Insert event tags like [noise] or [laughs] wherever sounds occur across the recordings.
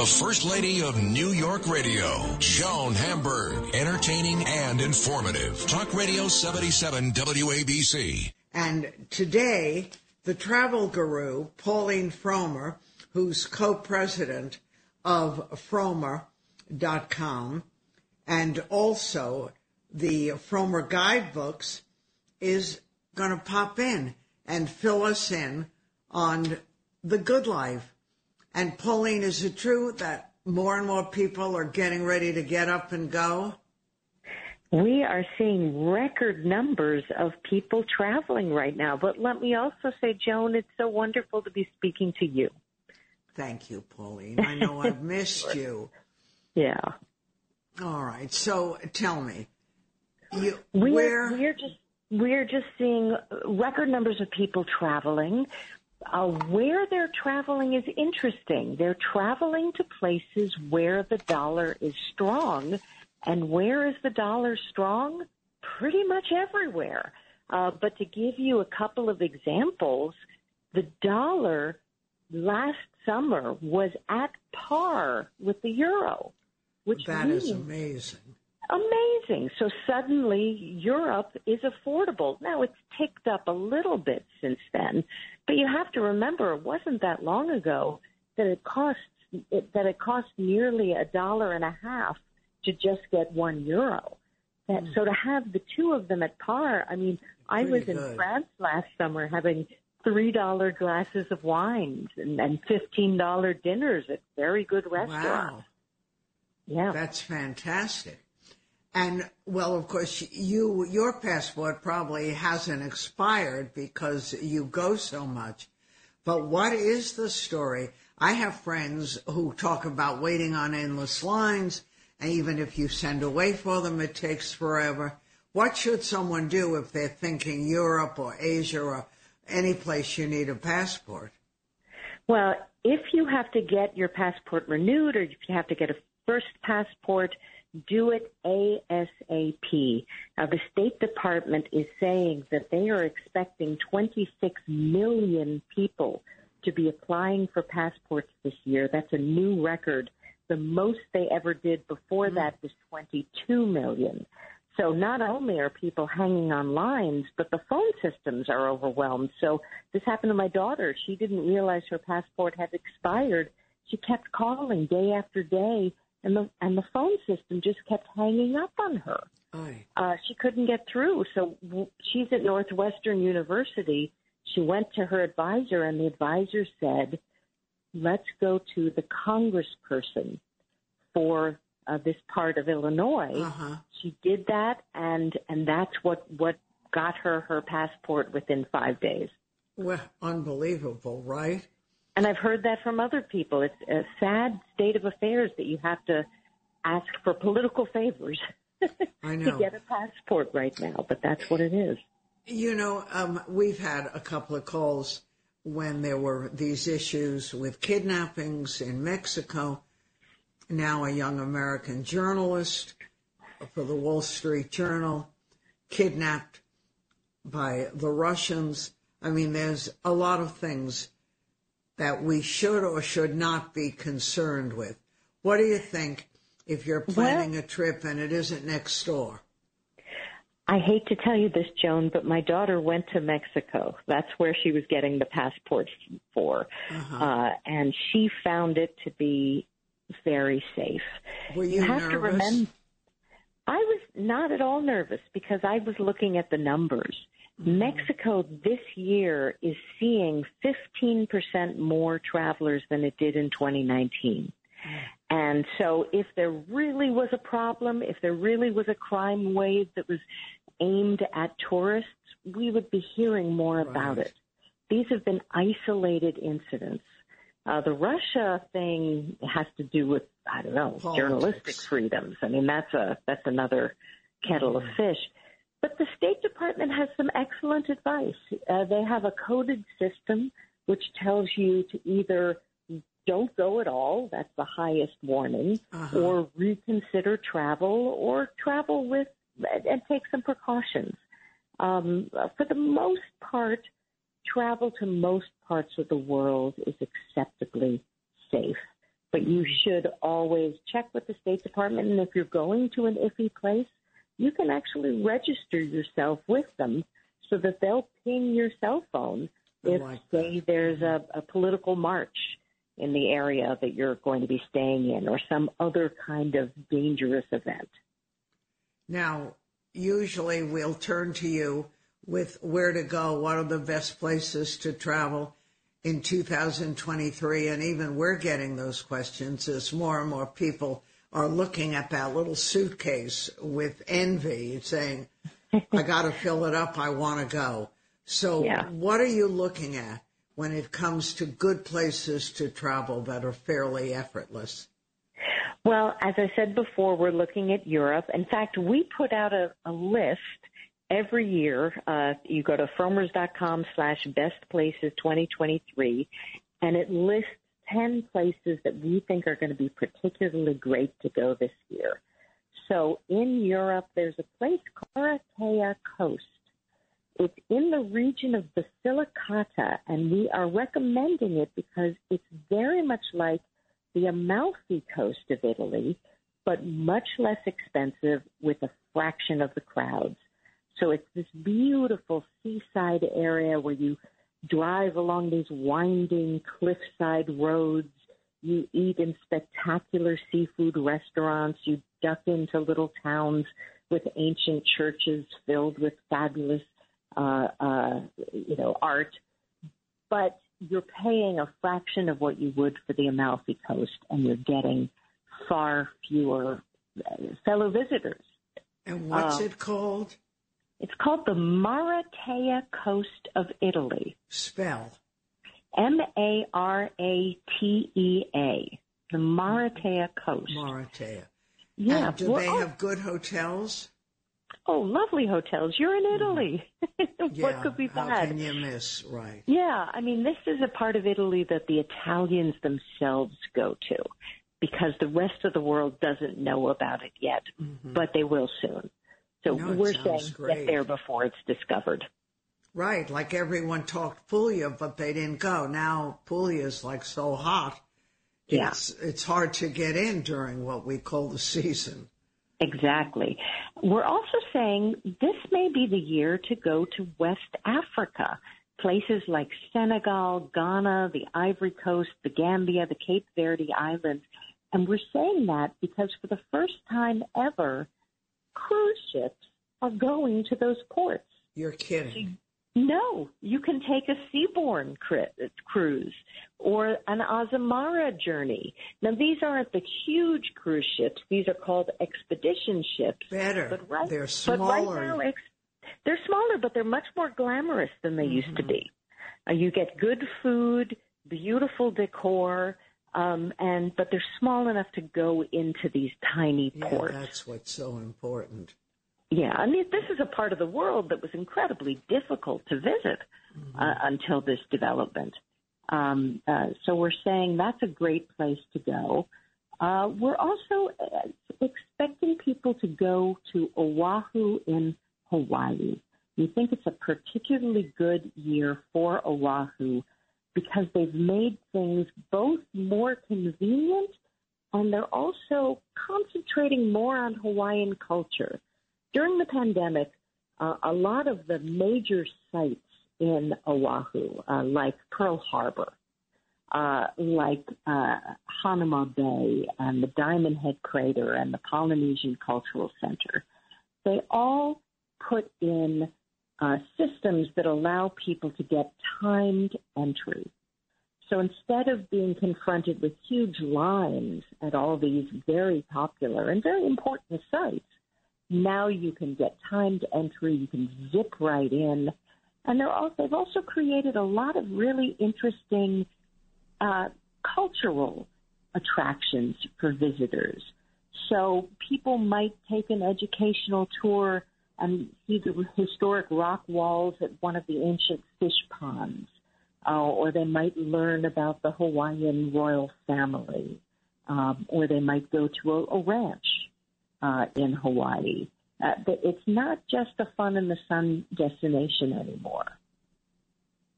The First Lady of New York Radio, Joan Hamburg. Entertaining and informative. Talk Radio 77 WABC. And today, the travel guru, Pauline Frommer, who's co-president of Frommer.com, and also the Fromer guidebooks, is going to pop in and fill us in on the good life. And Pauline, is it true that more and more people are getting ready to get up and go? We are seeing record numbers of people traveling right now. But let me also say, Joan, it's so wonderful to be speaking to you. Thank you, Pauline. I know I've [laughs] missed you. Yeah. All right. So tell me, you, We're, where? we're just we're just seeing record numbers of people traveling. Uh, where they're traveling is interesting. They're traveling to places where the dollar is strong, and where is the dollar strong? Pretty much everywhere. Uh, but to give you a couple of examples, the dollar last summer was at par with the euro, which That is amazing. amazing. So suddenly Europe is affordable. Now it's ticked up a little bit since then, but you have to remember it wasn't that long ago that it costs it, that it cost nearly a dollar and a half to just get one euro. That, hmm. So to have the two of them at par, I mean, I was Pretty in. France last summer having three dollar glasses of wines and, and fifteen dollar dinners at very good restaurants. Wow. Yeah. That's fantastic. And well, of course, you your passport probably hasn't expired because you go so much. But what is the story? I have friends who talk about waiting on endless lines, and even if you send away for them, it takes forever. What should someone do if they're thinking Europe or Asia or any place you need a passport? Well, if you have to get your passport renewed or if you have to get a first passport, do it ASAP. Now, the State Department is saying that they are expecting 26 million people to be applying for passports this year. That's a new record. The most they ever did before hmm. that was 22 million. So not only are people hanging on lines, but the phone systems are overwhelmed. So this happened to my daughter. She didn't realize her passport had expired. She kept calling day after day, and the and the phone system just kept hanging up on her. Uh, she couldn't get through. So w- she's at Northwestern University. She went to her advisor, and the advisor said, "Let's go to the congressperson for uh, this part of Illinois." Uh-huh. She did that, and and that's what what got her her passport within five days. Well, unbelievable, right? And I've heard that from other people. It's a sad state of affairs that you have to ask for political favors [laughs] I to get a passport right now, but that's what it is. You know, um, we've had a couple of calls when there were these issues with kidnappings in Mexico. Now, a young American journalist for the Wall Street Journal kidnapped by the Russians. I mean, there's a lot of things that we should or should not be concerned with. What do you think if you're planning a trip and it isn't next door? I hate to tell you this, Joan, but my daughter went to Mexico. That's where she was getting the passport for. uh and she found it to be very safe. Were you, have to nervous? remember. I was not at all nervous because I was looking at the numbers. Mexico this year is seeing 15% more travelers than it did in 2019. And so if there really was a problem, if there really was a crime wave that was aimed at tourists, we would be hearing more about Right. it. These have been isolated incidents. Uh, the Russia thing has to do with I don't know Politics. journalistic freedoms. I mean that's a that's another kettle of fish. But the State Department has some excellent advice. Uh, they have a coded system which tells you to either don't go at all, that's the highest warning, Uh-huh. or reconsider travel, or travel with and take some precautions. Um, for the most part, travel to most parts of the world is acceptably safe. But you should always check with the State Department, and if you're going to an iffy place, you can actually register yourself with them so that they'll ping your cell phone if, like say, there's a, a political march in the area that you're going to be staying in or some other kind of dangerous event. Now, usually we'll turn to you with where to go, what are the best places to travel in 2023, and even we're getting those questions as more and more people are looking at that little suitcase with envy, saying, I got to fill it up, I want to go. So, Yeah. what are you looking at when it comes to good places to travel that are fairly effortless? Well, as I said before, we're looking at Europe. In fact, we put out a, a list every year. Uh, you go to frommers.com slash best places 2023, and it lists 10 places that we think are going to be particularly great to go this year. So in Europe, there's a place, Maratea Coast. It's in the region of Basilicata, and we are recommending it because it's very much like the Amalfi coast of Italy, but much less expensive with a fraction of the crowds. So it's this beautiful seaside area where you drive along these winding cliffside roads. You eat in spectacular seafood restaurants. You duck into little towns with ancient churches filled with fabulous, uh, uh, you know, art. But you're paying a fraction of what you would for the Amalfi Coast, and you're getting far fewer uh, fellow visitors. And what's Uh, it called? It's called the Maratea Coast of Italy. Spell. M A R A T E A. The Maratea Coast. Maratea. yeah. And do we're they all- have good hotels? oh, lovely hotels. You're in mm. Italy. [laughs] what could be bad? How can you miss? Right. Yeah, I mean, this is a part of Italy that the Italians themselves go to because the rest of the world doesn't know about it yet, mm-hmm. but they will soon. So No, we're saying sounds get there before it's discovered. Right. Like everyone talked Puglia, but they didn't go. Now Puglia is like so hot. Yeah. It's it's hard to get in during what we call the season. Exactly. We're also saying this may be the year to go to West Africa. Places like Senegal, Ghana, the Ivory Coast, the Gambia, the Cape Verde Islands. And we're saying that because for the first time ever, cruise ships are going to those ports. You're kidding. No, you can take a Seabourn cruise or an Azamara journey. Now, these aren't the huge cruise ships. These are called expedition ships. Better. But right, They're But right smaller. now, ex- they're smaller, but they're much more glamorous than they used Mm-hmm. to be. Uh, you get good food, beautiful decor, um, and but they're small enough to go into these tiny yeah, ports. that's what's so important. Yeah, I mean, this is a part of the world that was incredibly difficult to visit uh, until this development. Um, uh, so we're saying that's a great place to go. Uh, we're also uh, expecting people to go to Oahu in Hawaii. We think it's a particularly good year for Oahu because they've made things both more convenient and they're also concentrating more on Hawaiian culture. During the pandemic, uh, a lot of the major sites in Oahu, uh, like Pearl Harbor, uh, like uh, Hanauma Bay and the Diamond Head Crater and the Polynesian Cultural Center, they all put in uh, systems that allow people to get timed entry. So instead of being confronted with huge lines at all these very popular and very important sites, now you can get timed entry, you can zip right in. And they're also, they've also created a lot of really interesting uh, cultural attractions for visitors. So people might take an educational tour and see the historic rock walls at one of the ancient fish ponds, uh, or they might learn about the Hawaiian royal family, um, or they might go to a, a ranch uh, in Hawaii. Uh, it's not just a fun in the sun destination anymore.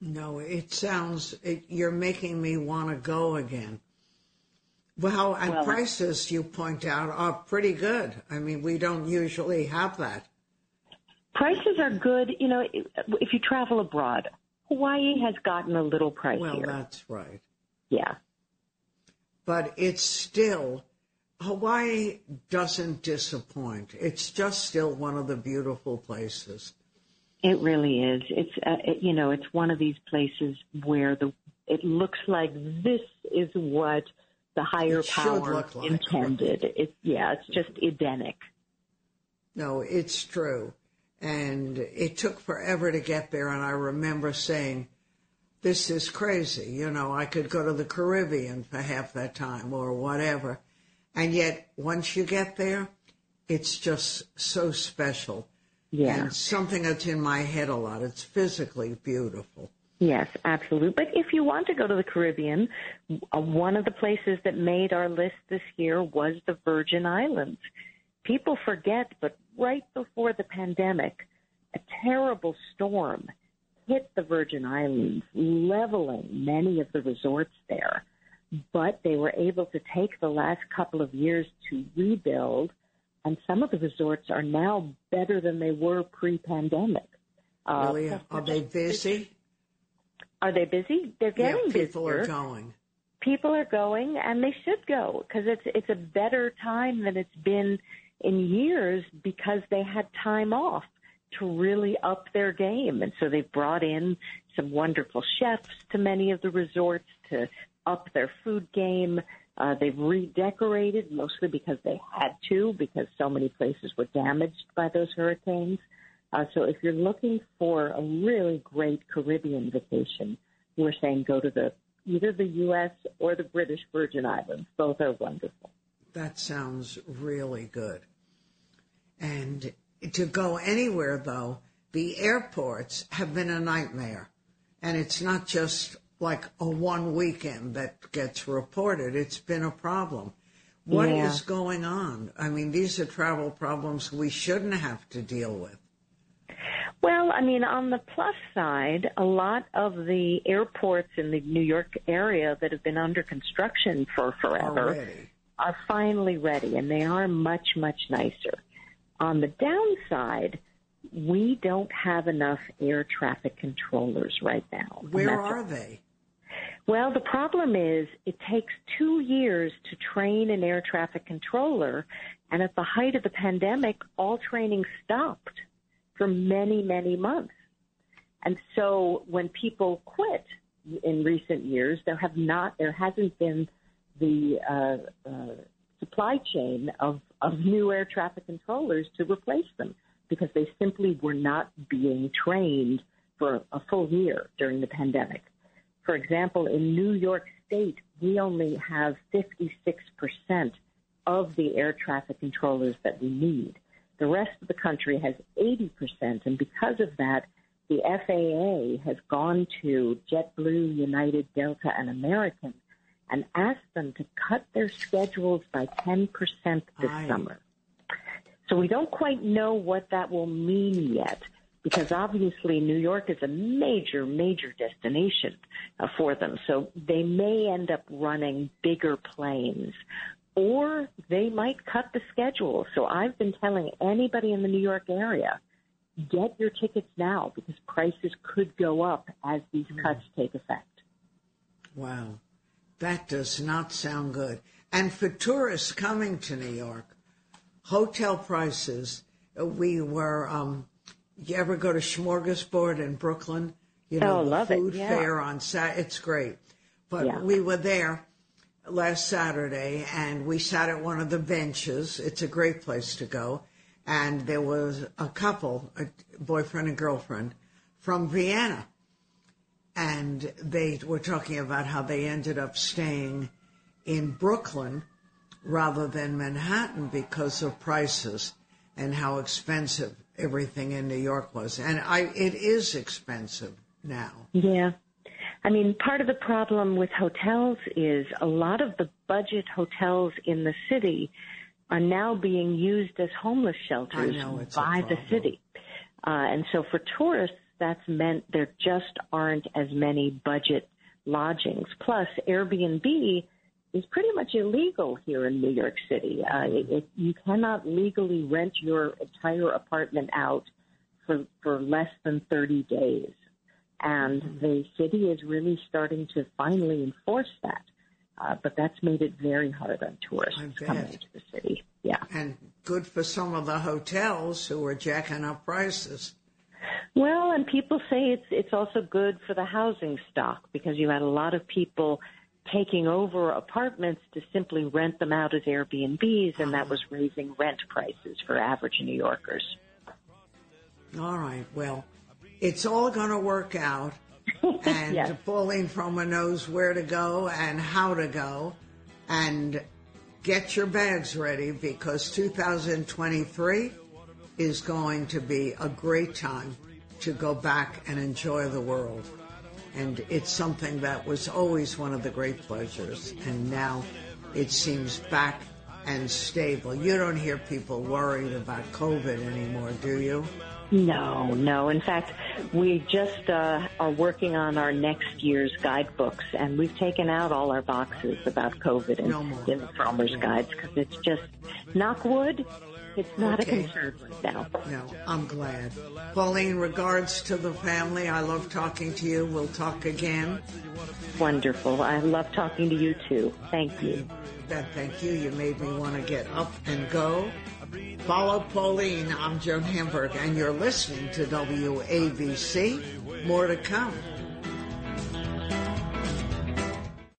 No, it sounds, it, you're making me want to go again. Well, and well, prices, you point out, are pretty good. I mean, we don't usually have that. Prices are good. You know, if you travel abroad, Hawaii has gotten a little pricier. Well, that's right. Yeah. But it's still, Hawaii doesn't disappoint. It's just still one of the beautiful places. It really is. It's, uh, it, you know, it's one of these places where the, it looks like this is what the higher it power like, intended. It, yeah, it's just Edenic. No, it's true. And it took forever to get there. And I remember saying, this is crazy. You know, I could go to the Caribbean for half that time or whatever. And yet, once you get there, it's just so special. Yeah. And something that's in my head a lot. It's physically beautiful. Yes, absolutely. But if you want to go to the Caribbean, one of the places that made our list this year was the Virgin Islands. People forget, but right before the pandemic, a terrible storm hit the Virgin Islands, leveling many of the resorts there. But they were able to take the last couple of years to rebuild, and some of the resorts are now better than they were pre-pandemic. Uh, really? Are they busy? Are they busy? They're getting yeah, people busier. are going. People are going, and they should go because it's it's a better time than it's been in years because they had time off to really up their game, and so they've brought in some wonderful chefs to many of the resorts to up their food game. Uh, they've redecorated mostly because they had to because so many places were damaged by those hurricanes. Uh, so if you're looking for a really great Caribbean vacation, we're saying go to the either the U.S. or the British Virgin Islands. Both are wonderful. That sounds really good. And to go anywhere, though, the airports have been a nightmare. And it's not just like a one weekend that gets reported, it's been a problem. What yeah. is going on? I mean, these are travel problems we shouldn't have to deal with. Well, I mean, on the plus side, a lot of the airports in the New York area that have been under construction for forever are finally ready, and they are much, much nicer. On the downside, we don't have enough air traffic controllers right now. Where are they? Well, the problem is it takes two years to train an air traffic controller, and at the height of the pandemic, all training stopped for many, many months. And so when people quit in recent years, there have not, there hasn't been the uh, uh, supply chain of, of new air traffic controllers to replace them because they simply were not being trained for a full year during the pandemic. For example, in New York State, we only have 56% of the air traffic controllers that we need. The rest of the country has 80%, and because of that, the FAA has gone to JetBlue, United, Delta, and American and asked them to cut their schedules by 10% this Aye. summer. So we don't quite know what that will mean yet because obviously New York is a major, major destination uh, for them. So they may end up running bigger planes or they might cut the schedule. So I've been telling anybody in the New York area, get your tickets now because prices could go up as these mm. cuts take effect. Wow. That does not sound good. And for tourists coming to New York, hotel prices, we were, um, you ever go to Smorgasburg in Brooklyn? You know, oh, love food it. Yeah. fair on Sat. It's great. But yeah. we were there last Saturday, and we sat at one of the benches. It's a great place to go. And there was a couple, a boyfriend and girlfriend, from Vienna. And they were talking about how they ended up staying in Brooklyn rather than Manhattan because of prices and how expensive everything in New York was. And I, it is expensive now. Yeah. I mean, part of the problem with hotels is a lot of the budget hotels in the city are now being used as homeless shelters by the city. Uh, and so for tourists, that's meant there just aren't as many budget lodgings. Plus, Airbnb is pretty much illegal here in New York City. Uh, it, you cannot legally rent your entire apartment out for, for less than 30 days. And the city is really starting to finally enforce that. Uh, but that's made it very hard on tourists coming into the city. Yeah. And good for some of the hotels who are jacking up prices. Well, and people say it's it's also good for the housing stock because you had a lot of people taking over apartments to simply rent them out as Airbnbs, and that was raising rent prices for average New Yorkers. All right. Well, it's all going to work out. [laughs] And yes. Pauline Frommer knows where to go and how to go. And get your bags ready because 2023 is going to be a great time to go back and enjoy the world. And it's something that was always one of the great pleasures. And now it seems back and stable. You don't hear people worried about COVID anymore, do you? No, no. In fact, we just uh, are working on our next year's guidebooks, and we've taken out all our boxes about COVID and no in the Frommer's guides because it's just knock wood. It's not okay. a concern right now. No, I'm glad. Pauline, regards to the family. I love talking to you. We'll talk again. Wonderful. I love talking to you too. Thank you. Thank you. You made me want to get up and go. Follow Pauline. I'm Joan Hamburg, and you're listening to WABC. More to come.